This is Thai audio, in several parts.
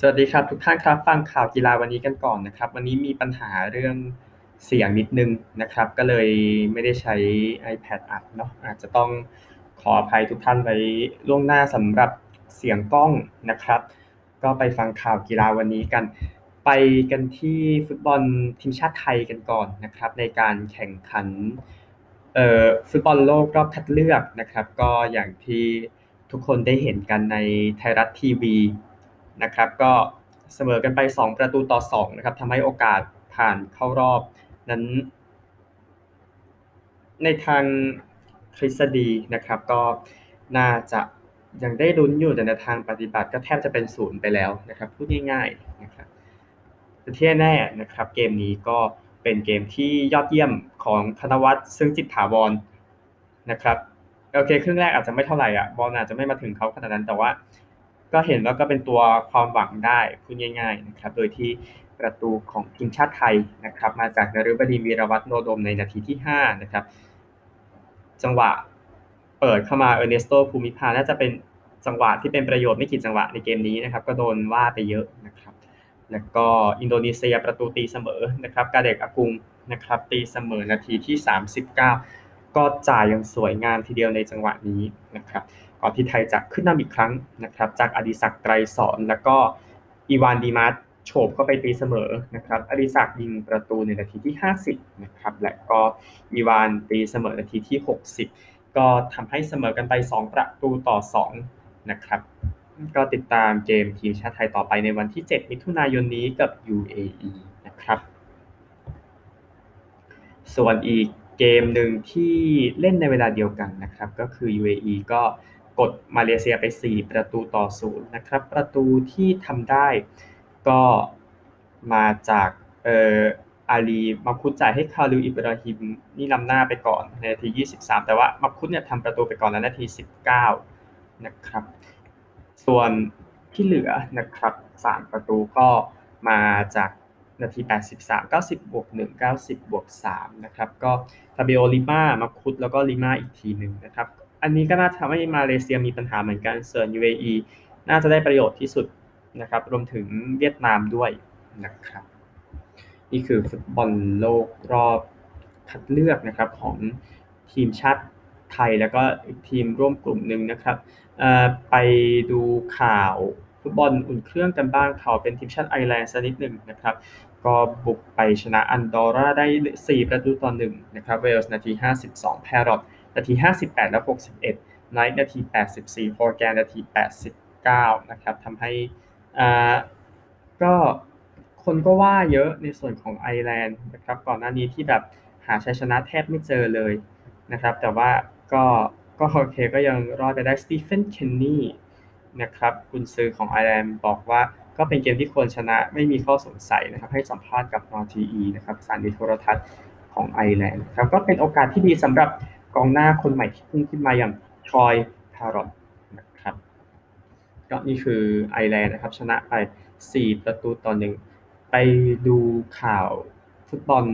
สวัสดีครับทุกท่านครับฟังข่าวกีฬาวันนี้กันก่อนนะครับ วันนี้มีปัญหาเรื่องเสียงนิดนึงนะครับ ก็เลยไม่ได้ใช้ iPad อัดเนาะอาจจะต้องขออภัยทุกท่านไว้ล่วงหน้าสำหรับเสียงกล้องนะครับ ก็ไปฟังข่าวกีฬาวันนี้กัน ไปกันที่ฟุตบอลทีมชาติไทยกันก่อนนะครับ ในการแข่งขันเอ่อฟุตบอลโลกรอบคัดเลือกนะครับ ก็อย่างที่ทุกคนได้เห็นกันในไทยรัฐทีวี นะครับ ก็เสมอกันไป 2 ประตูต่อ2นะครับทำให้โอกาสผ่านเข้ารอบนั้น ในทางทฤษฎีนะครับ ก็น่าจะยังได้ลุ้นอยู่แต่ในทางปฏิบัติก็แทบจะเป็นศูนย์ไปแล้วนะครับ พูดง่ายๆนะครับแต่ที่แน่นะครับ เกมนี้ก็เป็นเกมที่ยอดเยี่ยมของธนวัฒน์ซึ่งจิตถาวรนะครับโอเคครึ่งแรกอาจจะไม่เท่าไหร่อะบอลอาจจะไม่มาถึงเขาขนาดนั้นแต่ว่า ก็เห็นว่าก็เป็นตัวความหวังได้พูดง่ายๆนะครับโดยที่ประตูของทีมชาติไทยนะครับ มาจากนฤบดินวีรวัฒน์โนดมในนาทีที่ 5 นะครับ จังหวะเปิดเข้ามาเออร์เนสโตภูมิพาน่าจะเป็นจังหวะที่เป็นประโยชน์ไม่กี่จังหวะในเกมนี้นะครับ ก็โดนว่าไปเยอะนะครับ แล้วก็อินโดนีเซียประตูตีเสมอนะครับกาเดกอากุงนะครับ ตีเสมอนาทีที่ 39 ก็จ่ายอย่างสวยงามทีเดียวในจังหวะนี้นะครับ อนที่ไทยจะขึ้นนำอีกครั้งนะครับ จากอดิศักไกรสอน แล้วก็อีวานดีมาร์โฉบเข้าไปตีเสมอนะครับ อดิศักยิงประตูในนาทีที่ 50นะครับ และก็อีวานตีเสมอนาทีที่ 60 ก็ทำให้เสมอกันไป 2 ประตูต่อ 2 นะครับ ก็ติดตามเกมทีมชาติไทยต่อไปในวันที่ 7 มิถุนายนนี้กับ UAE นะครับ ส่วนอีกเกมหนึ่งที่เล่นในเวลาเดียวกันนะครับ ก็คือ UAE ก็ กดมาเลเซียไป 4 ประตูต่อ0นะครับ ประตูที่ทำได้ก็มาจากเอ่ออาลีมาคุดจ่ายให้คาริวอิบราฮิมนี่นำหน้าไปก่อนในนาที 23 แต่ว่ามาคุดเนี่ยทำประตูไปก่อนแล้วนาที 19 นะครับ ส่วนที่เหลือนะครับ 3 ประตูก็มาจากนาที 83 90 บวก 1 90 บวก 3 นะครับ ก็ทาเบโอลิมามาคุดแล้วก็ลิมาอีกทีหนึ่งนะครับ อันนี้ก็น่าทำให้มาเลเซียมีปัญหาเหมือนกันส่วน UAE น่าจะได้ประโยชน์ที่สุดนะครับ รวมถึงเวียดนามด้วยนะครับ นี่คือฟุตบอลโลกรอบคัดเลือกนะครับของทีมชาติไทยแล้วก็ทีมร่วมกลุ่มหนึ่งนะครับไปดูข่าวฟุตบอลอุ่นเครื่องกันบ้างข่าวเป็นทีมชาติไอร์แลนด์สักนิดหนึ่งนะครับ ก็บุกไปชนะอันดอร่าได้ 4 ประตูต่อ1นะครับเวลส์นาที 52 แพร์รอตต์ นาที 58 และ 61ไนท์นาที 84ฮอร์แกนนาที 89 นะครับทำให้อ่าก็คนก็ว่าเยอะในส่วนของไอร์แลนด์นะครับก่อนหน้านี้ที่แบบหาชัยชนะแทบไม่เจอเลยนะครับ แต่ว่าก็ก็โอเคก็ยังรอดไปได้สตีเฟนเคนนี่นะครับกุนซือของไอร์แลนด์บอกว่าก็เป็นเกมที่ควรชนะไม่มีข้อสงสัยนะครับ ให้สัมภาษณ์กับ RTE นะครับสถานีโทรทัศน์ของไอร์แลนด์ครับก็เป็นโอกาสที่ดีสำหรับ กองหน้าคนใหม่ที่พุ่งขึ้นมาอย่างทรอยพารอนนะครับก็นี่คือไอร์แลนด์นะครับ ชนะไป 4 ประตูต่อหนึ่งไปดูข่าวฟุตบอล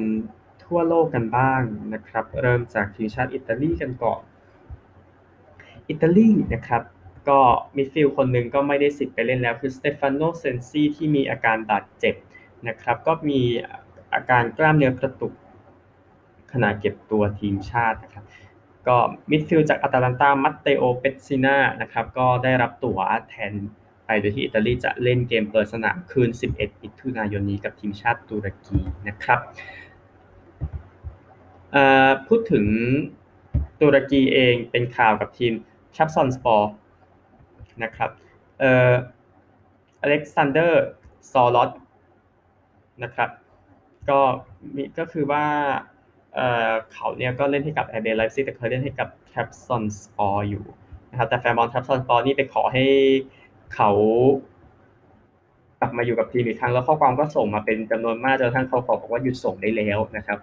ทั่วโลกกันบ้างนะครับ เริ่มจากทีมชาติอิตาลีกันก่อน อิตาลีนะครับก็มิดฟิลด์คนหนึ่งก็ไม่ได้สิทธิ์ไปเล่นแล้วคือสเตฟาโนเซนซีที่มีอาการบาดเจ็บนะครับ ก็มีอาการกล้ามเนื้อกระตุกขณะเก็บตัวทีมชาตินะครับ ก็มิดฟิลด์จากอาตาลันตามัตเตโอเปซิน่านะครับก็ได้รับตั๋วแทนไปโดยที่อิตาลีจะเล่นเกมเปิดสนามคืน 11 มิถุนายนนี้กับทีมชาติตุรกีนะครับพูดถึงตุรกีเองเป็นข่าวกับทีมแทรบซอนสปอร์นะครับเอ่ออเล็กซานเดอร์ซอร์ลอธนะครับก็มีก็คือว่า เขาเนี่ยก็เล่นให้กับแอร์เบไลป์ซิกแต่เคยเล่นให้กับแทรบซอนสปอร์อยู่นะครับแต่แฟนบอลแทรบซอนสปอร์นี่ไปขอให้เขากลับมาอยู่กับทีมอีกครั้งแล้วข้อความก็ส่งมาเป็นจำนวนมากจนทั้งเขาขอบอกว่าหยุดส่งได้แล้วนะครับ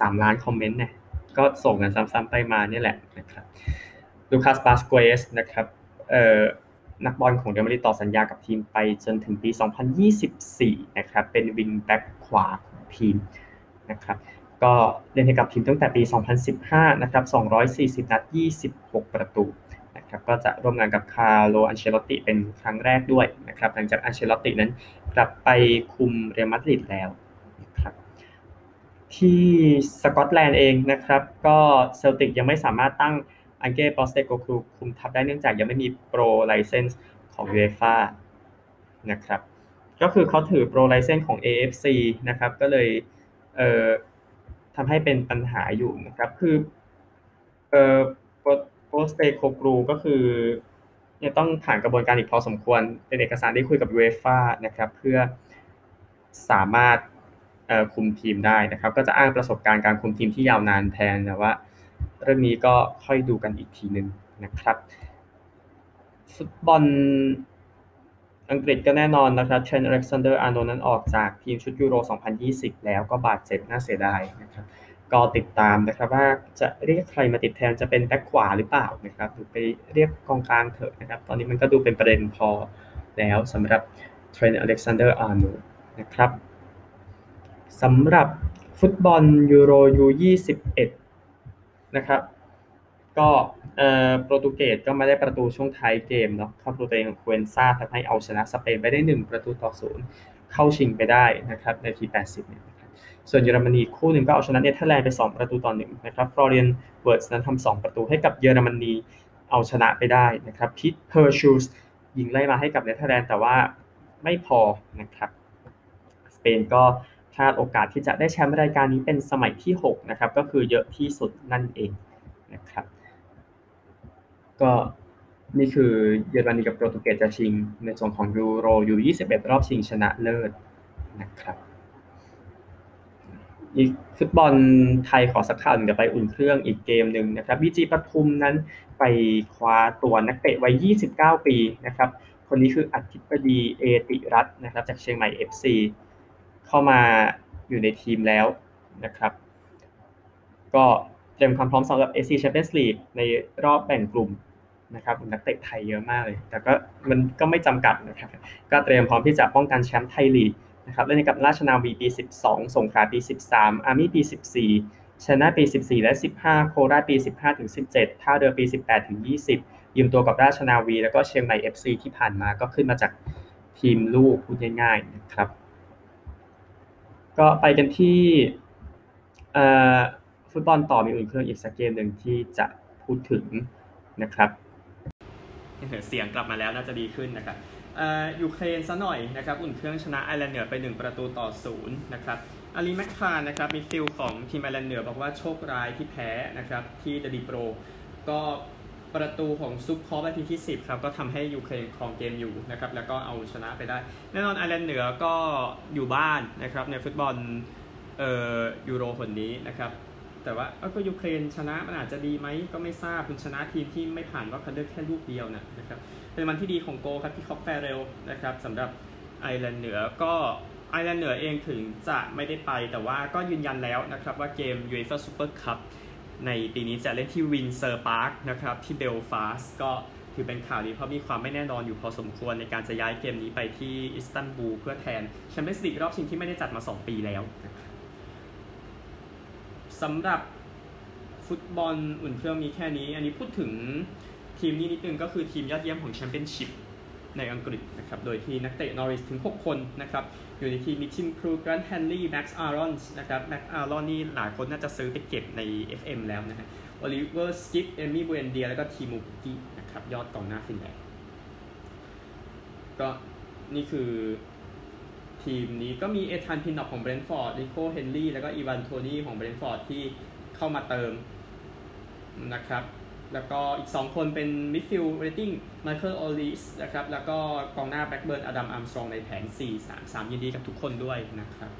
สามล้านคอมเมนต์เนี่ยก็ส่งกันซ้ำๆไปมาเนี่ยแหละนะครับลูคัสบาสเกซนะครับเอ่อนักบอลของเรอัลมาดริดต่อสัญญากับทีมไปจนถึงปี 2024 นะครับ เป็นวิงแบ็กขวาของทีมนะครับ ก็เล่นให้กับทีมตั้งแต่ปี 2015 นะครับ 240 นัด 26 ประตูนะครับก็จะร่วมงานกับคาร์โลอันเชล็อตติเป็นครั้งแรกด้วยนะครับหลังจากอันเชล็อตตินั้นกลับไปคุมเรอัลมาดริดแล้วนะครับที่สกอตแลนด์เองนะครับก็เซลติกยังไม่สามารถตั้งอังเก้ปอสเตโคกลูคุมทัพได้เนื่องจากยังไม่มี Pro Licence ของยูเอฟ่านะครับก็คือเขาถือ Pro Licence ของ AFC นะครับก็เลยเอ่อ ทำให้เป็นปัญหาอยู่นะครับ คือเอ่อโปสเตโคกลูก็คือเนี่ยต้องผ่านกระบวนการอีกพอสมควร เป็นเอกสารที่คุยกับยูเอฟ่านะครับ เพื่อสามารถคุมทีมได้นะครับ ก็จะอ้างประสบการณ์การคุมทีมที่ยาวนานแทนแต่ว่าเรื่องนี้ก็ค่อยดูกันอีกทีหนึ่งนะครับ ฟุตบอล อังกฤษก็แน่นอนนะครับเทรนต์อเล็กซานเดอร์อาร์โนลด์นั้นออกจากทีมชุดยูโร 2020 แล้วก็บาดเจ็บน่าเสียดายนะครับก็ติดตามนะครับว่าจะเรียกใครมาติดแทนจะเป็นแบ็คขวาหรือเปล่านะครับหรือไปเรียกกองกลางเถอะนะครับตอนนี้มันก็ดูเป็นประเด็นพอแล้วสำหรับเทรนต์อเล็กซานเดอร์อาร์โนลด์นะครับสำหรับฟุตบอลยูโรยู21นะครับ ก็โปรตุเกสก็มาได้ประตูช่วงท้ายเกมเนาะเข้าประตูตัวเองของเควนก้าทำให้เอาชนะสเปนไปได้ 1 ประตูต่อศูนย์เข้าชิงไปได้นะครับนาที 80 เนี่ยส่วนเยอรมนีคู่หนึ่งก็เอาชนะเนเธอร์แลนด์ไป 2 ประตูต่อหนึ่งนะครับฟลอเรียนเวียร์ตซ์นั้นทำ2ประตูให้กับเยอรมนีเอาชนะไปได้นะครับเพอร์ชูร์สยิงไล่มาให้กับเนเธอร์แลนด์แต่ว่าไม่พอนะครับสเปนก็พลาดโอกาสที่จะได้แชมป์รายการนี้เป็นสมัยที่ 6 นะครับ ก็คือเยอะที่สุดนั่นเองนะครับ ก็นี่คือเยอรมนีกับโปรตุเกสจะชิงในส่วนของยูโรยู่21 รอบชิงชนะเลิศนะครับ อีกฟุตบอลไทยขอสักข่าวหนึ่งเดี๋ยวไปอุ่นเครื่องอีกเกมหนึ่งนะครับบีจีปทุมนั้นไปคว้าตัวนักเตะวัย 29 ปีนะครับ คนนี้คืออธิบดีเอติรัตนะครับ จากเชียงใหม่ FC เข้ามาอยู่ในทีมแล้วนะครับ ก็เตรียมความพร้อมสำหรับ AC Champions League ในรอบแบ่งกลุ่ม นะครับนักเตะไทยเยอะมากเลย แต่ก็มันก็ไม่จำกัดนะครับก็เตรียมพร้อมที่จะป้องกันแชมป์ไทยลีกนะครับเล่นกับราชนาวีปี 12 สงขลาปี 13 อาร์มี่ปี 14 ชนะปี 14 และ 15 โคราชปี 15 ถึง 17 ท่าเรือปี 18 ถึง 20 ยืมตัวกับราชนาวี แล้วก็เชียงใหม่ FC ที่ผ่านมาก็ขึ้นมาจากทีมลูกพูดง่ายๆนะครับ ก็ไปกันที่ฟุตบอลต่อมีอุ่นเครื่องอีกสักเกมหนึ่งที่จะพูดถึงนะครับ เสียงกลับมาแล้วน่าจะดีขึ้นนะครับยูเครนซะหน่อยนะครับอุ่นเครื่องชนะไอร์แลนด์เหนือไป 1 ประตูต่อศูนย์นะครับอาลีแมคแคนน์นะครับมิดฟิลด์ของทีมไอร์แลนด์เหนือบอกว่าโชคร้ายที่แพ้นะครับที่ดนีโปรก็ประตูของซุปคอฟนาทีที่ 10 ครับก็ทำให้ยูเครนครองเกมอยู่นะครับแล้วก็เอาชนะไปได้ แน่นอนไอร์แลนด์เหนือก็อยู่บ้านนะครับในฟุตบอลเอ่อยูโรคนนี้นะครับ แต่ว่าก็ยูเครนชนะมันอาจจะดีไหมก็ไม่ทราบคุณชนะทีมที่ไม่ผ่านรอบคัดเลือกแค่ลูกเดียวนะครับเป็นวันที่ดีของโกครับที่คอปแฟเรลนะครับสำหรับไอร์แลนด์เหนือก็ไอร์แลนด์เหนือเองถึงจะไม่ได้ไป แต่ว่าก็ยืนยันแล้วนะครับว่าเกม UEFA Super Cup ในปีนี้จะเล่นที่วินด์เซอร์พาร์คนะครับที่เบลฟาสต์ก็ถือเป็นข่าวดีเพราะมีความไม่แน่นอนอยู่พอสมควรในการจะย้ายเกมนี้ไปที่อิสตันบูลเพื่อแทนแชมเปี้ยนส์ลีกรอบชิงที่ไม่ได้จัดมา 2 ปีแล้ว สำหรับฟุตบอลอุ่นเครื่องมีแค่นี้ อันนี้พูดถึงทีมนี้นิดนึงก็คือทีมยอดเยี่ยมของแชมเปี้ยนชิพในอังกฤษนะครับ โดยที่นักเตะนอริชถึง 6 คนนะครับ อยู่ในทีมมีทิมครูลแกรนแฮนลี่แม็กซ์อารอนส์นะครับแม็กซ์อารอนนี่หลายคนน่าจะซื้อไปเก็บใน FM แล้วนะฮะโอลิเวอร์สกิปเอมี่บูเอนเดียแล้วก็เตมูปุ๊กกี้นะครับ ยอดกองหน้าฟินแลนด์ก็นี่คือ ทีมนี้ก็มีเอธานพินนอกของเบรนท์ฟอร์ดริโกเฮนรี่แล้วก็อีวานโทนี่ของเบรนท์ฟอร์ดที่เข้ามาเติมนะครับแล้วก็อีก 2 คนเป็นมิดฟิลด์เรดดิ้งไมเคิลออลิสนะครับแล้วก็กองหน้าแบล็กเบิร์นอดัมอาร์มสตรองในแผน 4 3 3 ยินดีกับทุกคนด้วยนะครับ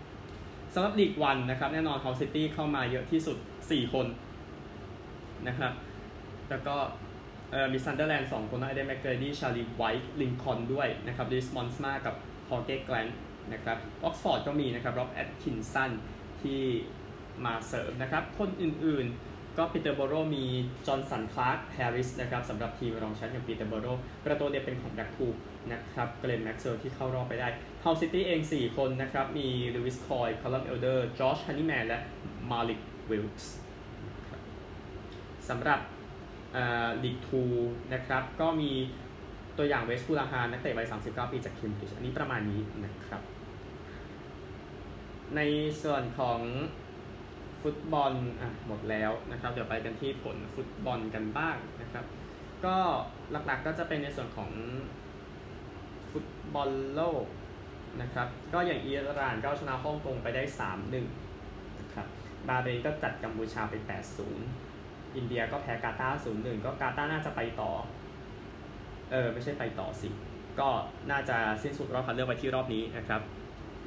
สำหรับลีกวันนะครับแน่นอนเฮอลซิตี้เข้ามาเยอะที่สุด 4 คนนะครับแล้วก็มีซันเดอร์แลนด์สองคนนะไอเดนแมกเกอร์ดี้ชาลีไวท์ลิงคอนด้วยนะครับดิสมอนส์มากับฮอเก้แกลน นะครับออกซฟอร์ดก็มีนะครับร็อบแอดคินสันที่มาเสริมนะครับ คนอื่นๆ ก็ปีเตอร์โบโรมีจอห์นสันคลาร์กแฮร์ริสนะครับสำหรับทีมรองแชมป์อย่างปีเตอร์โบโรประตูเดียเป็นของแบ็กพูนะครับเกรนแม็กเซลที่เข้ารอบไปได้ฮัลล์ซิตี้เอง 4 คนนะครับ มีลูวิสคอยคัลลัมเอลเดอร์จอชฮันนี่แมนและมาลิกวิลก์สสำหรับ League Two นะครับ ก็มีตัวอย่างเวสฮูลาฮานนักเตะวัย 39 ปีจากเคมบริดจ์อันนี้ประมาณนี้นะครับ ในส่วนของฟุตบอลอะหมดแล้วนะครับ เดี๋ยวไปกันที่ผลฟุตบอลกันบ้างนะครับ ก็หลักๆก็จะเป็นในส่วนของฟุตบอลโลกนะครับ ก็อย่างอิหร่านก็ชนะฮ่องกงไปได้ 3-1นะครับบาห์เรนก็จัดกัมพูชาไป 8-0 อินเดียก็แพ้กาตาร์0-1 ก็กาตาร์น่าจะไปต่อ เออไม่ใช่ไปต่อสิ ก็น่าจะสิ้นสุดรอบคัดเลือกไปที่รอบนี้นะครับ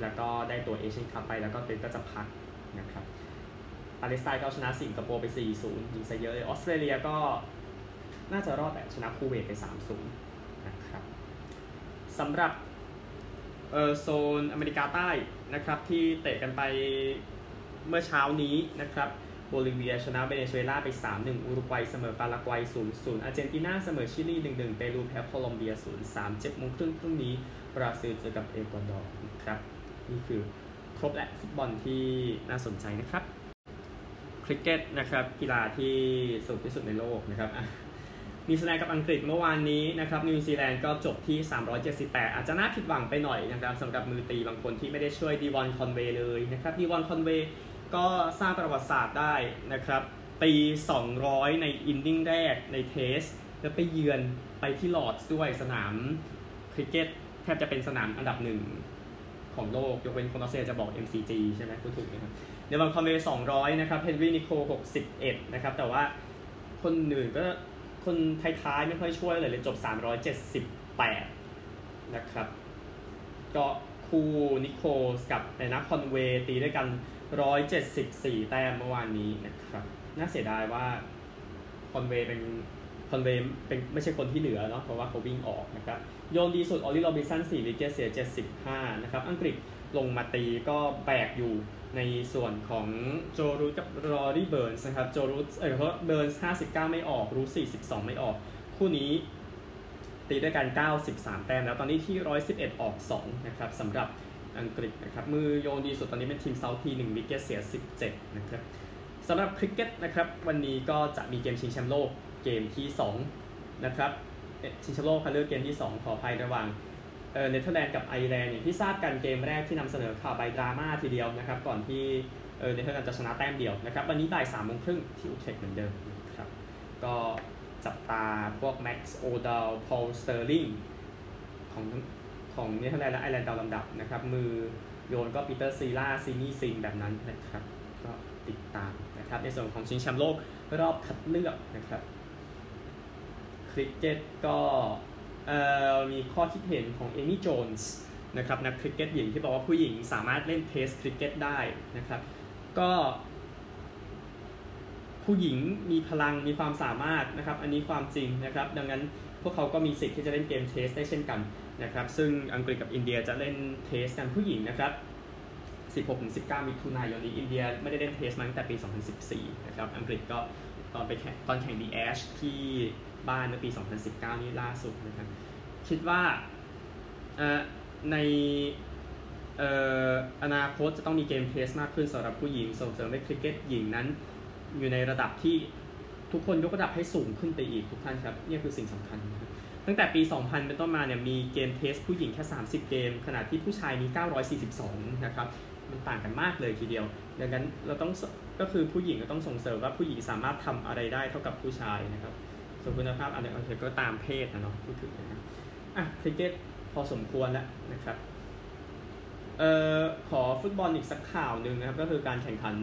แล้วก็ได้ตั๋วเอเชียนคัพไปแล้วก็เป็นก็จะพักนะครับปาเลสไตน์ก็ชนะสิงคโปร์ไป 4-0 ยิงซะเยอะเลยออสเตรเลียก็น่าจะรอดแต่ชนะคูเวตไป 3-0 นะครับสำหรับเออโซนอเมริกาใต้นะครับที่เตะกันไปเมื่อเช้านี้นะครับโบลิเวียชนะเวเนซุเอลาไป 3-1 อุรุกวัยเสมอปารากวัย 0-0 อาร์เจนตินาเสมอชิลี 1-1 เปรูแพ้โคลอมเบีย 0-3 7โมงครึ่งพรุ่งนี้บราซิลเจอกับเอกวาดอร์นะครับ นี่คือครบและฟุตบอลที่น่าสนใจนะครับคริกเก็ตนะครับกีฬาที่สุดที่สุดในโลกนะครับนิวซีแลนด์กับอังกฤษเมื่อวานนี้นะครับนิวซีแลนด์ก็จบที่ 378 อาจจะน่าผิดหวังไปหน่อยนะครับสำหรับมือตีบางคนที่ไม่ได้ช่วยดีวอนคอนเวย์เลยนะครับดีวอนคอนเวย์ก็สร้างประวัติศาสตร์ได้นะครับตี 200 ในอินดิ้งแรกในเทส แล้วไปเยือนไปที่ลอร์ดด้วยสนามคริกเก็ตแทบจะเป็นสนามอันดับหนึ่ง ของโลก ยกเว้นคนออสเตรเลียจะบอก MCG ใช่ไหมพูดถูกไหมครับดีวอนคอนเวย์200นะครับเฮนรี่นิโคลส์61นะครับแต่ว่าคนอื่นก็คนท้ายๆไม่ค่อยช่วยเลยเลยจบ378นะครับก็คู่นิโคลกับในนักคอนเวย์ตีด้วยกัน 174 แต้มเมื่อวานนี้นะครับน่าเสียดายว่าคอนเวย์เป็นคอนเวย์เป็นไม่ใช่คนที่เหลือเนาะเพราะว่าเขาวิ่งออกนะครับ โยนดีสุดออลลี่โรบินสัน4 wicket เสีย 75 นะครับ อังกฤษลงมาตีก็แบกอยู่ในส่วนของโจรูสกับรอรี่เบิร์นส์นะครับ โจรูสเออเพราะเบิร์นส์59 ไม่ออก รูส42 ไม่ออก คู่นี้ตีด้วยกัน 93 แต้มแล้วตอนนี้ที่ 111 ออก 2 นะครับสำหรับอังกฤษนะครับ มือโยนดีสุดตอนนี้เป็นทิมเซาท์ที1 wicket เสีย 17 นะครับสำหรับคริกเก็ตนะครับ วันนี้ก็จะมีเกมชิงแชมป์โลกเกมที่ 2 นะครับ ชิงแชมป์โลกคัดเลือกเกมที่ 2 ขออภัยระหว่างเนเธอร์แลนด์กับไอร์แลนด์อย่างที่ทราบกันเกมแรกที่นำเสนอข่าวไปดราม่าทีเดียวนะครับก่อนที่เนเธอร์แลนด์จะชนะแต้มเดียวนะครับวันนี้บ่ายสามโมงครึ่งที่อูเทรคต์เหมือนเดิมครับก็จับตาพวกแม็กซ์โอดาวด์พอลสเตอร์ลิงของของเนเธอร์แลนด์และไอร์แลนด์ตามลำดับนะครับมือโยนก็ปีเตอร์ซีล่าซิมี่ซิงห์แบบนั้นนะครับก็ติดตามนะครับในส่วนของชิงแชมป์โลกรอบคัดเลือกนะครับ คริกเก็ตก็มีข้อคิดเห็นของเอมี่โจนส์นะครับนักคริกเก็ตหญิงที่บอกว่าผู้หญิงสามารถเล่น Test cricket ได้นะครับก็ ผู้หญิงมีพลังมีความสามารถนะครับอันนี้ความจริงนะครับดังนั้นพวกเขาก็มีสิทธิ์ที่จะเล่นเกม Test ได้เช่นกันนะครับซึ่งอังกฤษกับอินเดียจะเล่น Test กันผู้หญิงนะครับ16-19 มิถุนายนนี้อินเดียไม่ได้เล่น Test มาตั้งแต่ปี 2014 นะครับ อังกฤษก็ตอนไปแข่งตอนแข่ง The Ashes ที่ บ้านในปี 2019 นี่ล่าสุดนะครับ คิดว่าในอนาคตจะต้องมีเกม Test มากขึ้นสำหรับผู้หญิงส่งเสริมให้คริกเก็ตหญิงนั้น อยู่ในระดับที่ทุกคนยกระดับให้สูงขึ้นไปอีกทุกท่านครับนี่คือสิ่งสำคัญนะครับตั้งแต่ปี 2000 เป็นต้นมาเนี่ยมีเกมเทสผู้หญิงแค่ 30 เกม ขณะที่ผู้ชายมี 942 นะครับ มันต่างกันมากเลยทีเดียว ดังนั้นเราต้องก็คือผู้หญิงก็ต้องส่งเสริมว่าผู้หญิงสามารถทำอะไรได้เท่ากับผู้ชายนะครับ ส่วนคุณภาพอันนี้โอเคก็ตามเพศนะเนาะพูดถึงนะครับอะคริกเก็ตพอสมควรแล้วนะครับเอ่อขอฟุตบอลอีกสักข่าวหนึ่งนะครับ ก็คือการแข่งขัน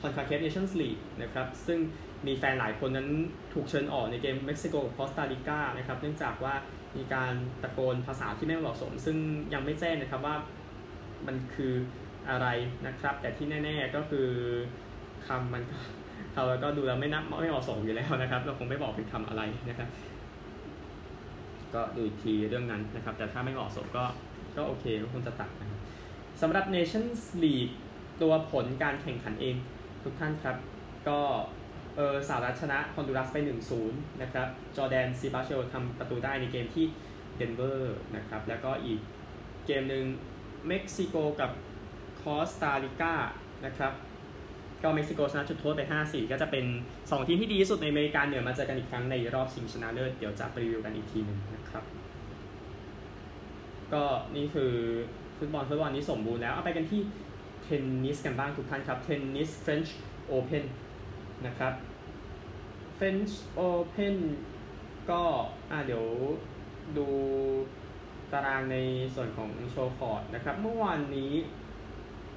CONCACAF Nations League นะครับ ซึ่งมีแฟนหลายคนนั้นถูกเชิญออกในเกมเม็กซิโกกับคอสตาริกานะครับ เนื่องจากว่ามีการตะโกนภาษาที่ไม่เหมาะสม ซึ่งยังไม่แจ้งนะครับว่ามันคืออะไรนะครับ แต่ที่แน่ ๆก็คือคำมัน เราก็ดูแล้วไม่นับไม่เหมาะสมอยู่แล้วนะครับ เราคงไม่บอกเป็นคำอะไรนะครับ ก็ดูทีเรื่องนั้นนะครับ แต่ถ้าไม่เหมาะสมก็ก็โอเคก็คงจะตัดนะครับสำหรับ Nations League ตัวผลการแข่งขันเองทุกท่านครับ ก็เออสหรัฐชนะฮอนดูรัสไป 1-0 นะครับ จอร์แดนซีบาเชอทำประตูได้ในเกมที่เดนเวอร์นะครับ แล้วก็อีกเกมหนึ่งเม็กซิโกกับคอสตาริกานะครับ ก็เม็กซิโกชนะจุดโทษไป 5-4 ก็จะเป็น 2 ทีมที่ดีที่สุดในอเมริกาเหนือมาเจอกันอีกครั้งในรอบชิงชนะเลิศเดี๋ยวจะรีวิวกันอีกทีหนึ่งนะครับ ก็นี่คือฟุตบอลฟุตบอลนี้สมบูรณ์แล้วเอาไปกันที่เทนนิสกันบ้างทุกท่านครับเทนนิส French Open นะครับ French Open ก็อ่าเดี๋ยวดูตารางในส่วนของ show court นะครับ เมื่อวานนี้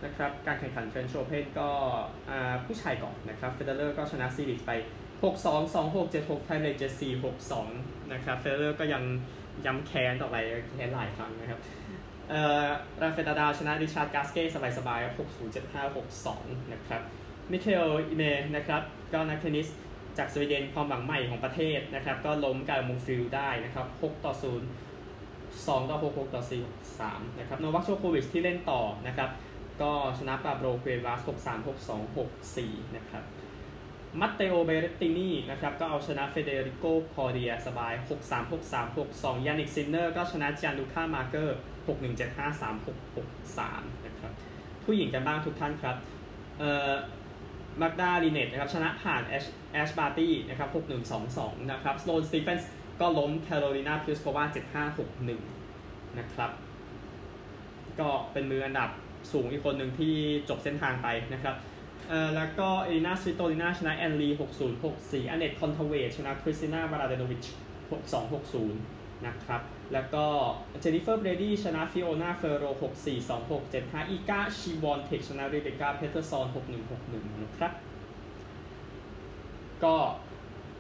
นะครับการแข่งขัน French Open ก็ผู้ชายก่อนนะครับเฟเดอเรอร์ก็ชนะซิลิชไป 6-2 2-6 7-6 ไทเบรก7-4 6-2 นะครับเฟเดอเรอร์ก็ยังย้ำแค้นต่อไปแค้นหลายครั้งนะครับเอ่อราฟาเอลนาดาลชนะริชาร์ดกาสเก้สบายๆ6 0 7 5 6 2 นะครับมิคาเอลอีเมอร์นะครับก็นักเทนนิสจากสวีเดนความหวังใหม่ของประเทศนะครับ ก็ล้มกาแอลมงฟิลส์ได้นะครับ6ต่อ0 2ต่อ6 6ต่อ4 3นะครับโนวัคโยโควิชที่เล่นต่อนะครับ ก็ชนะปาโบลเควาส6 3 6 2 6 4 นะครับ มัตเตโอเบเรตินีนะครับ ก็เอาชนะเฟเดริโกพอเดียสบาย 6 3 6 3 6 2ยานิกซินเนอร์ก็ชนะจานูคามาเกอร์ 6 1 7 5 3 6 6 3 นะครับ ผู้หญิงกันบ้างทุกท่านครับ เอ่อมาร์กดาลีเนตนะครับ ชนะผ่านแอชแอชบาร์ตี้นะครับ 6 1 2 2 นะครับสโลนสตีเฟนส์ก็ล้มแคโรลีนาพิสโควา7561 นะครับ ก็เป็นมืออันดับ สูงอีกคนหนึ่งที่จบเส้นทางไปนะครับเอ่อแล้วก็เอลินาสวิโตลินาชนะแอนลี6064อเนตคอนทเวตชนะคริสติน่าบาราเดโนวิช6260 นะครับ แล้วก็เจนิเฟอร์เบรดี้ชนะฟิโอนาเฟโร642675อีกาชีวอนเทคชนะเรเบคาเพเทอร์ซอน6161 นะครับ ก็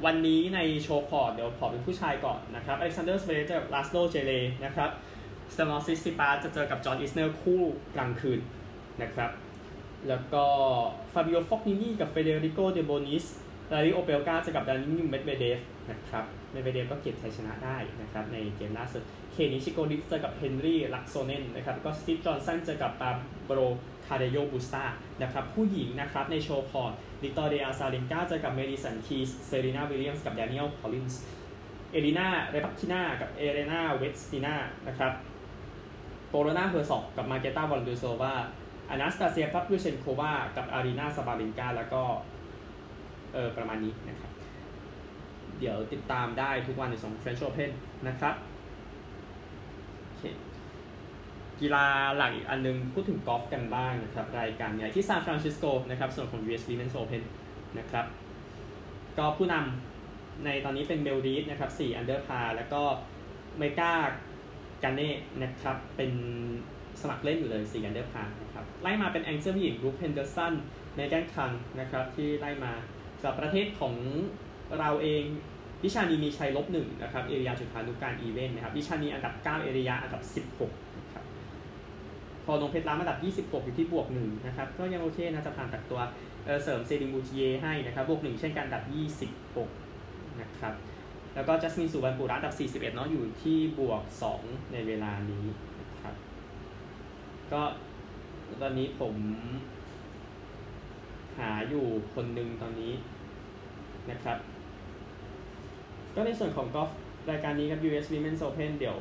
วันนี้ใน show court เดี๋ยวขอเป็นผู้ชายก่อนนะครับอเล็กซานเดอร์ซเวเรฟเจอลาสโลเจเรนะครับ สเตฟานอสซิสซิปาสจะเจอกับจอห์นอิสเนอร์คู่กลางคืนนะครับ แล้วก็ฟาบิโอฟอกนินีกับเฟเดริโกเดโบนิสไรลีย์โอเปลกาจะกับดานิลเมดเวเดฟนะครับเมดเวเดฟก็เก็บชัยชนะได้นะครับในเกมล่าสุด เคนิชิโกริเจอกับเฮนรี่ลักโซเนนนะครับก็สตีฟจอห์นสันเจอกับปาโบรคาเดโยบูสตานะครับผู้หญิงนะครับใน show court วิกตอเรียซาลินกาเจอกับเมดิสันคีสเซรีนาวิลเลียมส์กับแดเนียลคอลลินส์เอลินาเรปักคิน่ากับเอเรนาเวสตินานะครับ โปโรนาเพอร์ซอกกับมาเกตาบอลดูโซวาอานาสตาเซียพับลูเชนโควากับอารีนาซาบาลินกาแล้วก็เออประมาณนี้นะครับ เดี๋ยวติดตามได้ทุกวันในสอง French Open นนะครับโอเคกีฬาหลักอีกอันนึงพูดถึงกอล์ฟกันบ้างนะครับ รายการใหญ่ที่ซานฟรานซิสโกนะครับส่วนของ US Women's Open นะครับ ก็ผู้นำในตอนนี้เป็นเบลดีสนะครับ4 under par แล้วก็เมกา การเน่นะครับเป็นสมัครเล่นอยู่เลย4 under par นะครับไล่มาเป็นแองเจิลหญิงรูปเพนเดอร์สันเมแกนคันนะครับที่ไล่มาจากประเทศของเราเองวิชานีมีชัยลบหนึ่งนะครับเอริยาจุธานุการอีเวนต์นะครับวิชานีอันดับ 9 เอริยาอันดับ 16นะครับพรอนงค์เพชรล้ำอันดับ 26 อยู่ที่บวกหนึ่งนะครับก็ยังโอเคนะจะผ่านตัดตัวเเสริมเซดิงบูจิเยให้นะครับบวกหนึ่งเช่นกันอันดับ 26นะครับ แล้วก็จัสมินสุวรรณปุระอันดับ 41เนาะอยู่ที่บวก 2 ในเวลานี้นะครับ ก็ตอนนี้ผมหาอยู่คนหนึ่งตอนนี้นะครับ ก็ในส่วนของกอล์ฟรายการนี้ครับ US Women's Open เดี๋ยว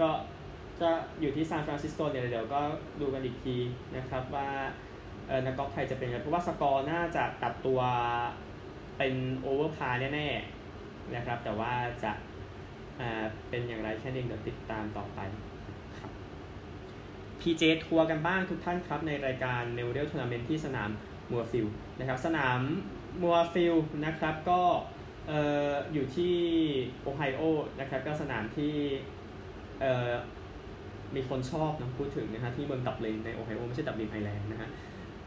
ก็จะอยู่ที่ซานฟรานซิสโกเนี่ยเดี๋ยวก็ดูกันอีกทีนะครับว่าเออนักกอล์ฟไทยจะเป็นไงเพราะว่าสกอร์น่าจะตัดตัวเป็น over par แน่ๆ นะครับ แต่ว่าจะอ่าเป็นอย่างไรแค่นี้เดี๋ยวติดตามต่อไปครับ PJ ทัวร์กันบ้างทุกท่านครับ ในรายการ n e w r a l Tournament ที่สนามเมอร์ฟิลด์นะครับ สนามเมอร์ฟิลด์นะครับก็ออยู่ที่โอไฮโอนะครับก็สนามที่มีคนชอบนะพูดถึงนะฮะที่เมืองดับลินในโอไฮโอไม่ใช่ดับลินไอร์แลนด์นะฮะ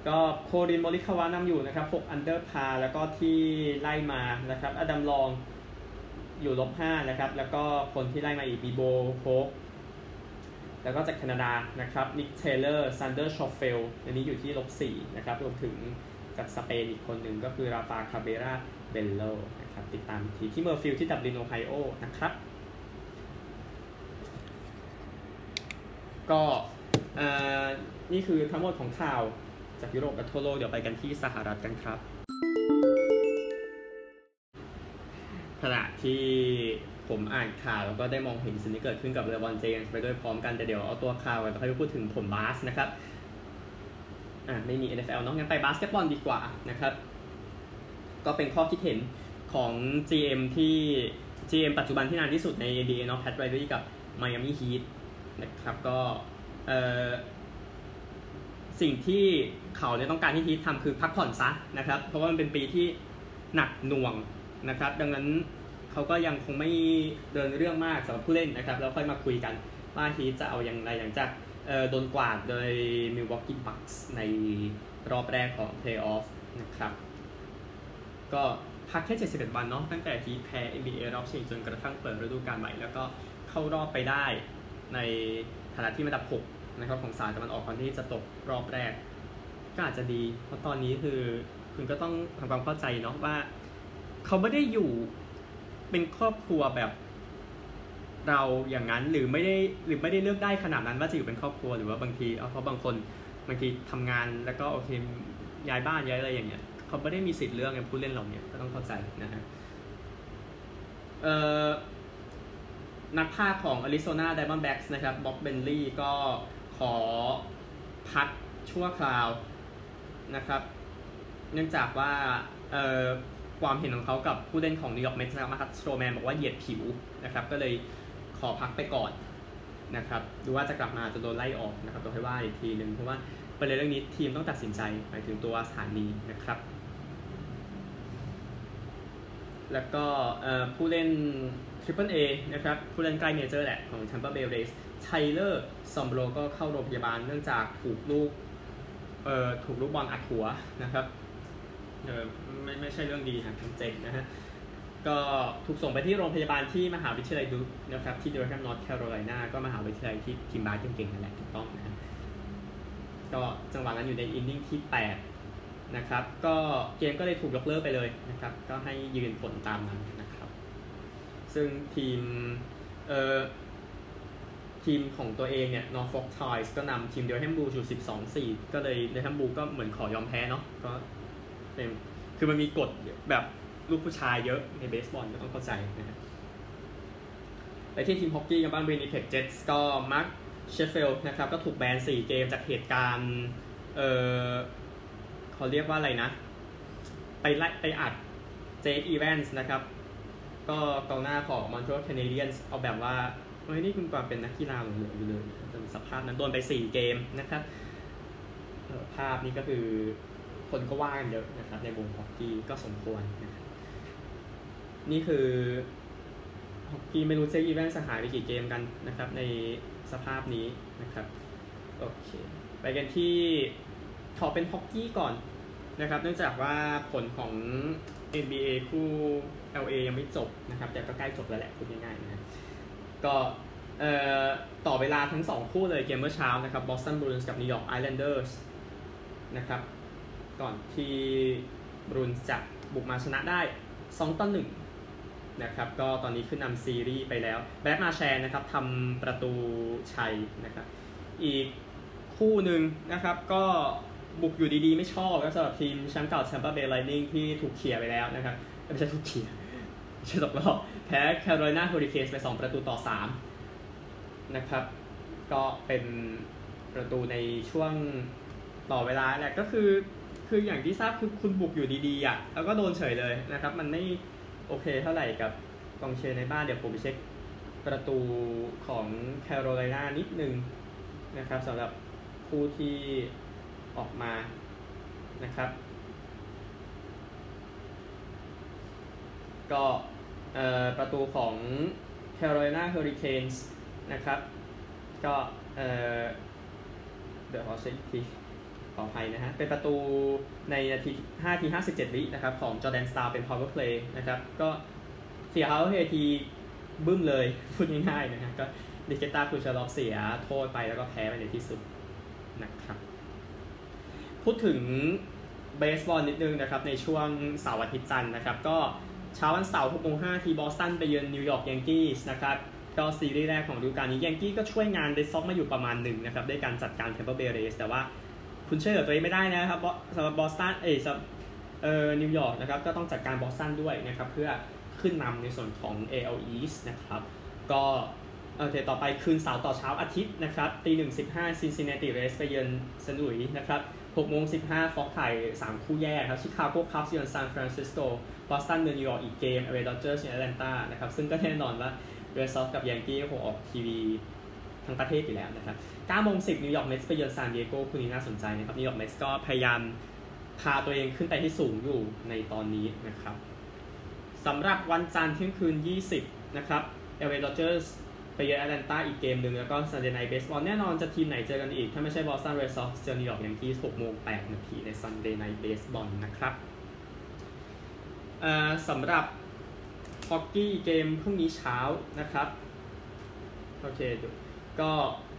ก็คอลลินโมริคาวานำอยู่นะครับ6 under par แล้วก็ที่ไล่มานะครับอดัมลอง อยู่ลบ5นะครับ แล้วก็คนที่ไล่มาอีกบีโบโฮกแล้วก็จากแคนาดานะครับนิกเทเลอร์ซันเดอร์ชอฟเฟลอันนี้อยู่ที่ลบ4นะครับรวมถึงจากสเปนอีกคนหนึ่งก็คือราฟาคาเบราเบลโลนะครับติดตามอีกทีที่เมอร์ฟิลด์ที่ดับลินโอไฮโอนะครับ ก็เอ่อนี่คือทั้งหมดของข่าวจากยุโรปและทั่วโลกเดี๋ยวไปกันที่สหรัฐกันครับ ขณะที่ผมอ่านข่าวแล้วก็ได้มองเห็นสิ่งที่เกิดขึ้นกับเลบอนเจมส์ไปด้วยพร้อมกันแต่เดี๋ยวเอาตัวข่าวก่อนแล้วค่อยไปพูดถึงผลบาสนะครับอ่าไม่มี NFL เนาะงั้นไปบาสเกตบอลดีกว่านะครับ ก็เป็นข้อคิดเห็นของ GM ที่ GM ปัจจุบันที่นานที่สุดใน NBA เนาะแพทไรดอรี่กับ Miami Heat นะครับก็เอ่อสิ่งที่เขาเนี่ยต้องการที่ฮีททำคือพักผ่อนซะนะครับ เพราะว่ามันเป็นปีที่หนักหน่วงนะครับ ดังนั้น เขาก็ยังคงไม่เดินเรื่องมากสำหรับผู้เล่นนะครับ แล้วค่อยมาคุยกันว่าฮีทจะเอาอย่างไรหลังจากโดนกวาดโดย Milwaukee Bucks ในรอบแรกของ Playoff นะครับ ก็พักแค่ 71 วันเนาะตั้งแต่ฮีทแพ้ NBA รอบชิงจนกระทั่งเปิดฤดูกาลใหม่ แล้วก็เข้ารอบไปได้ในฐานะที่อันดับ 6 นะครับของสายตะวันออกก่อนที่จะตกรอบแรก ก็อาจจะดี เพราะตอนนี้คือคุณก็ต้องทำความเข้าใจเนาะว่า เขาไม่ได้อยู่ เป็นครอบครัวแบบเราอย่างนั้นหรือไม่ได้หรือไม่ได้เลือกได้ขนาดนั้นว่าจะอยู่เป็นครอบครัวหรือว่าบางทีเเพราะบางคนบางทีทำงานแล้วก็โอเคย้ายบ้านย้ายอะไรอย่างเงี้ยเขาไม่ได้มีสิทธิ์เลือกไงผู้เล่นเราเนี่ยก็ต้องเข้าใจนะฮะเอ่อนักพากของ Arizona Diamondbacks นะครับบ็อบเบนลี่ก็ขอพักชั่วคราวนะครับ เนื่องจากว่าเอ่อ ความเห็นของเขากับผู้เล่นของนิวยอร์กเมทส์นะครับมาคัสโตรแมนบอกว่าเหยียดผิวนะครับ ก็เลยขอพักไปก่อนนะครับ ดูว่าจะกลับมาจะโดนไล่ออกนะครับต้องให้ว่าอีกทีหนึ่งเพราะว่าประเด็นเรื่องนี้ทีมต้องตัดสินใจหมายถึงตัวสถานีนะครับ แล้วก็ผู้เล่น Triple A นะครับ ผู้เล่นใกล้เมเจอร์แหละของ Tampa Bay Rays ไทเลอร์ซอมโบรก็เข้าโรงพยาบาลเนื่องจากถูกลูกเอ่อถูกลูกบอลอัดหัวนะครับ ไม่ไม่ใช่เรื่องดีนะเจ็บนะฮะ ก็ถูกส่งไปที่โรงพยาบาลที่มหาวิทยาลัยดุ๊กนะครับที่เดอแฮมนอร์ทแคโรไลนาก็มหาวิทยาลัยที่ทีมบาสเก่งๆนั่นแหละถูกต้องนะฮะก็จังหวะนั้นอยู่ใน inning ที่ 8 นะครับ ก็เกมก็เลยถูกยกเลิกไปเลยนะครับ ก็ให้ยืนผลตามนั้นนะครับ ซึ่งทีมเอ่อทีมของตัวเองเนี่ย Norfolk Tides ก็นำทีมเดอแฮมบูลส์อยู่12-4 ก็เลยเดอแฮมบูลส์ก็เหมือนขอยอมแพ้เนาะก็ เป็นคือมันมีกฎแบบลูกผู้ชายเยอะในเบสบอลก็ต้องเข้าใจนะฮะไปที่ทีมฮอกกี้กันบ้างเบนิเ e กเจ็ตก็มาร์คเชเฟลีนะครับก็ถูกแบน 4 เกมจากเหตุการณ์เออเขาเรียกว่าอะไรนะ ไปไล่ไปอัดเจคอีเวนส์นะครับ ก็กองหน้าของมอนทรีออลแคนาเดียนเอาแบบว่าเฮ้ยนี่คุณกว่าเป็นนักกีฬาหลงเหลืออยู่เลยจนสภาพนั้นโดนไป 4 เกมนะครับภาพนี้ก็คือ คนก็ว่ากันเยอะนะครับในวงฮอกกี้ก็สมควรนะครับนี่คือฮอกกี้ไม่รู้เจคอีเวนส์หายไปกี่เกมกันนะครับ ในสภาพนี้นะครับโอเคไปกันที่ขอเป็นฮอกกี้ก่อนนะครับ เนื่องจากว่าผลของ NBA คู่ LA ยังไม่จบนะครับ แต่ก็ใกล้จบแล้วแหละพูดง่ายๆนะก็ต่อเวลาทั้ง 2 คู่เลยเกมเมื่อเช้านะครับ Boston Bruins กับ New York Islanders นะครับ ก่อนที่ Bruins จะบุกมาชนะได้ 2 ต่อ 1 นะครับ ก็ตอนนี้ขึ้นนำซีรีส์ไปแล้ว Brad Marchand นะครับทำประตูชัยนะครับ อีกคู่หนึ่งนะครับก็บุกอยู่ดีๆ ไม่ชอบก็สำหรับทีมแชมป์เก่า Tampa Bay Lightning ที่ถูกเขี่ยไปแล้วนะครับไม่ใช่ถูกเขี่ยไม่ใช่ตกรอบแพ้ Carolina Hurricanes ไป 2 ประตูต่อ 3 นะครับ ก็เป็นประตูในช่วงต่อเวลาแหละก็คือ คืออย่างที่ทราบคือคุณบุกอยู่ดีๆอะแล้วก็โดนเฉยเลยนะครับ มันไม่โอเคเท่าไหร่กับกองเชียร์ในบ้านเดี๋ยวผมไปเช็คประตูของแคโรไลนานิดนึงนะครับสำหรับคู่ที่ออกมานะครับ ก็ประตูของ Carolina Hurricanes นะครับ ก็เดี๋ยวขอเช็คอีกที ขออภัยนะฮะ เป็นประตูในนาที5ที57 วินะครับ ของจอแดนสตาร์เป็น power play นะครับ ก็เสีย power play ทีบึ้มเลย พูดง่ายๆนะฮะ ก็ดิเกต้าคูชาลอฟเสียโทษไปแล้วก็แพ้ไปในที่สุดนะครับ พูดถึงเบสบอลนิดนึงนะครับ ในช่วงเสาร์อาทิตย์จันทร์นะครับ ก็เช้าวันเสาร์6โมง5ทีบอสตันไปเยือน New York Yankees นะครับก็ซีรีส์แรกของฤดูกาลนี้ Yankees ก็ช่วยงาน Red Sox มาอยู่ประมาณหนึ่งนะครับด้วยการจัดการ Tampa Bay Rays แต่ว่า คุณเชื่อตัวเองไม่ได้นะครับสำหรับบอสตันเอสเอ่อนิวยอร์กนะครับก็ต้องจัดการบอสตันด้วยนะครับเพื่อขึ้นนำในส่วนของ AL East นะครับก็โอเคต่อไปคืนเสาร์ต่อเช้าอาทิตย์นะครับตีหนึ่งสิบห้า Cincinnati Reds ไปเยือน St. Louis นะครับ6โมง15 Fox ถ่าย3คู่แยกครับ Chicago Cubs เยือนซานฟรานซิสโกบอสตันเยือนนิวยอร์กอีกเกม LA Dodgers ในแอตแลนตานะครับซึ่งก็แน่นอนว่า Red Sox กับ Yankees คงออกทีวีทั้งประเทศอยู่แล้วนะครับ 9โมง10 New York Mets ไปเยือนซานดิเอโกคู่นี้น่าสนใจนะครับ New York Mets ก็พยายามพาตัวเองขึ้นไปที่สูงอยู่ในตอนนี้นะครับสำหรับวันจันทร์เที่ยงคืน 20 นะครับเอเวอเรสต์ไปเยือนแอตแลนตาอีกเกมหนึ่งแล้วก็ Sunday Night Baseball แน่นอนจะทีมไหนเจอกันอีก ถ้าไม่ใช่ Boston Red Sox เจอ New York Yankees 6โมง8นาทีใน Sunday Night Baseball นะครับสำหรับฮอกกี้เกมพรุ่งนี้เช้านะครับ โอเคก็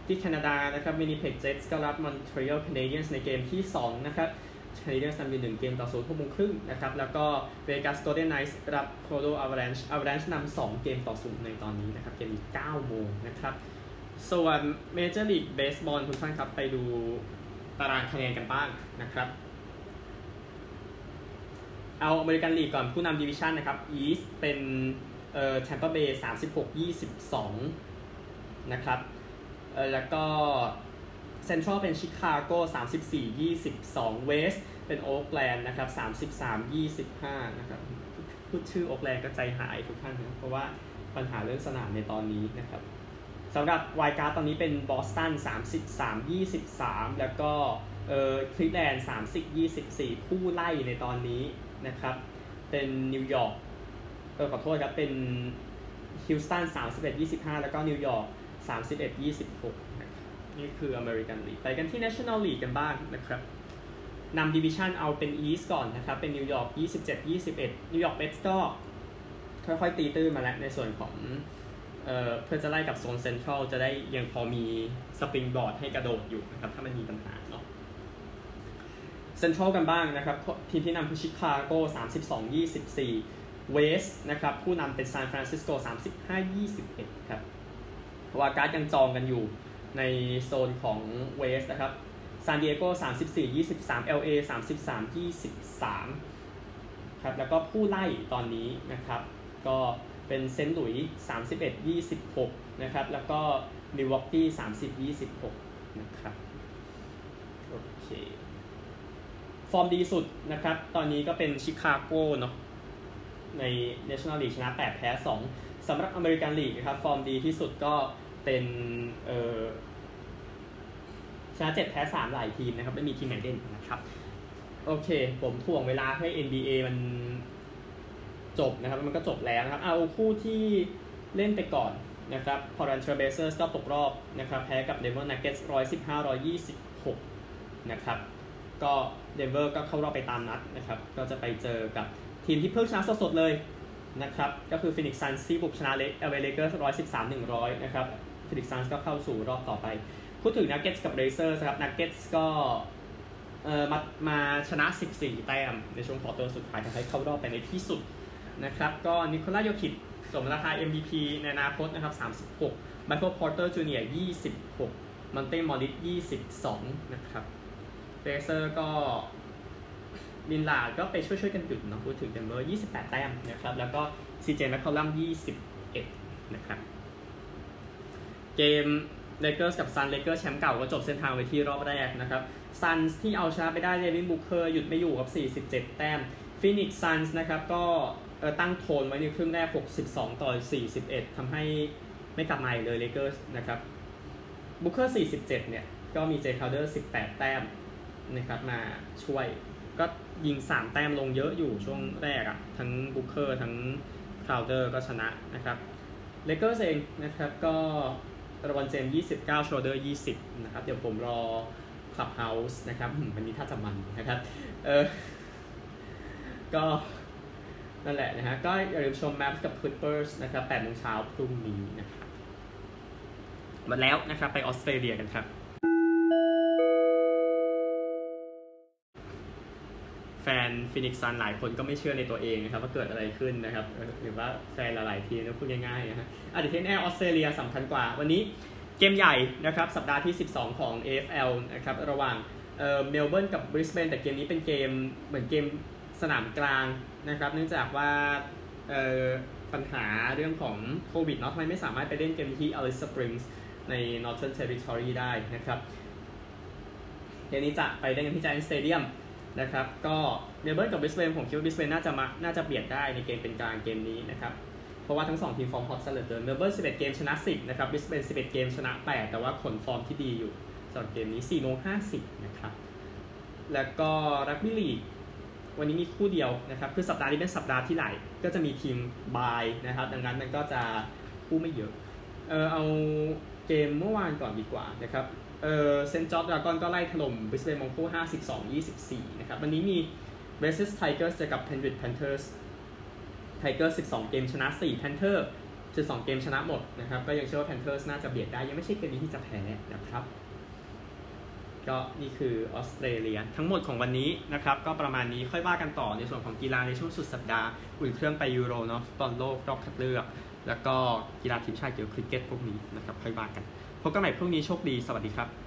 ที่แคนาดานะครับ Winnipeg Jets ก็รับ Montreal Canadiens ในเกมที่ 2 นะครับCanadiens นำอยู่หนึ่งเกมต่อศูนย์หกโมงครึ่งนะครับ แล้วก็ Vegas Golden Knights รับ Colorado Avalanche Avalanche นำสองเกมต่อศูนย์ในตอนนี้นะครับ เกมนี้9โมงนะครับ ส่วน Major League Baseball ทุกท่านครับไปดูตารางคะแนนกันบ้างนะครับเอา American League ก่อนผู้นำ division นะครับ East เป็นเอ่อ Tampa Bay สามสิบหกยี่สิบสองนะครับ แล้วก็เซ็นทรัลเป็นชิคาโกสามสิบสี่ยี่สิบสอง West เป็นโอ๊กแลนด์นะครับสามสิบสามยี่สิบห้านะครับ พูดชื่อโอ๊กแลนด์ก็ใจหายทุกท่านนะเพราะว่าปัญหาเรื่องสนามในตอนนี้นะครับสำหรับ wild card ตอนนี้เป็นบอสตันสามสิบสามยี่สิบสามแล้วก็เอ่อคลิฟแลนด์สามสิบยี่สิบสี่ผู้ไล่ในตอนนี้นะครับ เป็นนิวยอร์กเออขอโทษครับ เป็นฮิวสตัน31 25 แล้วก็นิวยอร์ก 31 26นะนี่คือ American League ไปกันที่ National League กันบ้างนะครับนำ division เอาเป็น East ก่อนนะครับ เป็นนิวยอร์ก27 21 New York Mets ก็ค่อยๆ ตีตื้นมาแล้วในส่วนของเอ่อเพื่อจะไล่กับโซนเซ็นทรัลจะได้ยังพอมี springboard ให้กระโดดอยู่นะครับ ถ้ามันมีปัญหาเนาะเซ็นทรัลกันบ้างนะครับ ทีมที่นำคือชิคาโก32 24 West นะครับ ผู้นำเป็นซานฟรานซิสโก35 21 ครับ wild card ยังจองกันอยู่ในโซนของ West นะครับซานดิเอโก34 23 LA 33 23ครับแล้วก็ผู้ไล่ตอนนี้นะครับ ก็เป็นเซนต์หลุยส์31 26นะครับแล้วก็มิลวอกกี้30 26นะครับโอเคฟอร์มดีสุดนะครับ ตอนนี้ก็เป็นชิคาโกเนาะใน National League ชนะ 8 แพ้ 2สำหรับอเมริกันลีกนะครับ ฟอร์มดีที่สุดก็ เป็นเออชนะ7แพ้3หลายทีมนะครับไม่มีทีมไหนเด่นนะครับ โอเค ผมถ่วงเวลาให้ NBA มันจบนะครับ มันก็จบแล้วนะครับ เอาคู่ที่เล่นไปก่อนนะครับ Portland Trail Blazers ก็ตกรอบนะครับ แพ้กับ Denver Nuggets 115-126นะครับก็เดนเวอร์ก็เข้ารอบไปตามนัดนะครับ ก็จะไปเจอกับทีมที่เพิ่งชนะสดๆเลยนะครับ ก็คือ Phoenix Suns ที่บุกชนะ LA Lakers ร้อยสิบสามหนึ่งร้อยนะครับ Phoenix Suns ก็เข้าสู่รอบต่อไป พูดถึง Nuggets กับ Blazers ครับ Nuggets ก็เอ่อมามาชนะ 14 แต้มในช่วง quarter สุดท้ายทำให้เข้ารอบไปในที่สุดนะครับ ก็ Nikola Jokicสมราคา MVP ในอนาคตนะครับ 36 Michael Porter Jr. 26 Monte Morris 22 นะครับ Blazers ก็ Lillard ก็ไปช่วยๆกันหยุดเนาะพูดถึงเดนเวอร์28 แต้มนะครับ แล้วก็ CJ McCollum 21 นะครับ เกมเลเกอร์สกับ Suns Lakers แชมป์เก่าก็จบเส้นทางไปที่รอบแรกนะครับ Suns ที่เอาชนะไปได้ Devin Booker หยุดไม่อยู่กับ 47 แต้ม Phoenix Suns นะครับก็ตั้งโทนไว้ในครึ่งแรก 62 ต่อ 41 ทำให้ไม่กลับมาเลยเลเกอร์สนะครับ Booker 47 เนี่ย ก็มี Jae Crowder 18 แต้มนะครับมาช่วย ก็ยิง 3 แต้มลงเยอะอยู่ช่วงแรกอะ่ะทั้ง Booker ทั้ง Crowder ก็ชนะนะครับเลเกอร์เองนะครับก็ LeBron James 29 Schroder 20นะครับ เดี๋ยวผมรอคลับเฮาส์นะครับวันนี้ถ้าจะมันนะครับเออก็นั่นแหละนะฮะ ก็อย่าลืมชมแมปกับ Clippers นะครับ8โมงเช้าพรุ่งนี้นะครับหมดแล้วนะครับ ไปออสเตรเลียกันครับ ฟนฟินิกซ์ซันหลายคนก็ไม่เชื่อในตัวเองนะครับว่าเกิดอะไรขึ้นนะครับหรือว่าแฟนหลายๆทีนะพูดง่ายๆนะฮะอะเดี๋ยวเทนแอออสเตรเลียสำคัญกว่า วันนี้เกมใหญ่นะครับสัปดาห์ที่ 12 ของ AFL นะครับระหว่างเอ่อเมลเบิร์นกับบริสเบนแต่เกมนี้เป็นเกมเหมือนเกมสนามกลางนะครับ เนื่องจากว่าเอ่อปัญหาเรื่องของโควิดเนาะทำให้ไม่สามารถไปเล่นเกมที่ Alice Springs ใน Northern Territory ได้นะครับเกมนี้จะไปได้กันที่ Giants Stadium นะครับ ก็เมลเบิร์นกับบริสเบนผมคิดว่าบริสเบนน่าจะมาน่าจะเบียดได้ในเกมเป็นกลางเกมนี้นะครับ เพราะว่าทั้ง 2 ทีมฟอร์ม hot ซะเหลือเกินเมลเบิร์น11 เกมชนะ 10 นะครับบริสเบน11 เกมชนะ 8 แต่ว่าผลฟอร์มที่ดีอยู่สำหรับเกมนี้4โมง50 นะครับ แล้วก็รักบี้ลีกวันนี้มีคู่เดียวนะครับ คือสัปดาห์นี้เป็นสัปดาห์ที่ไหลก็จะมีทีม bye นะครับ ดังนั้นมันก็จะคู่ไม่เยอะ เออเอาเกมเมื่อวานก่อนดีกว่านะครับ เออ St George Dragons ก็ไล่ถล่ม Brisbane Broncos 52 24 นะครับ วันนี้มีWests Tigers เจอกับ Penrith Panthers Tigers 12 เกมชนะ4 p a n t h e r 12 เกมชนะหมดนะครับ ก็ยังเชื่อว่า Panthers น่าจะเบียดได้ ยังไม่ใช่เกมนี้ที่จะแพ้นะครับ ก็นี่คือออสเตรเลีย ทั้งหมดของวันนี้นะครับ ก็ประมาณนี้ค่อยว่ากันต่อในส่วนของกีฬาในช่วงสุดสัปดาห์ อุ่นเครื่องไปยูโรเนาะตบอลโลกรอบคัดเลือก แล้วก็กีฬาทีมชาติเกี่ยวกับคริกเก็ตพวกนี้นะครับ ค่อยว่ากัน พบกันใหม่พรุ่งนี้โชคดี สวัสดีครับ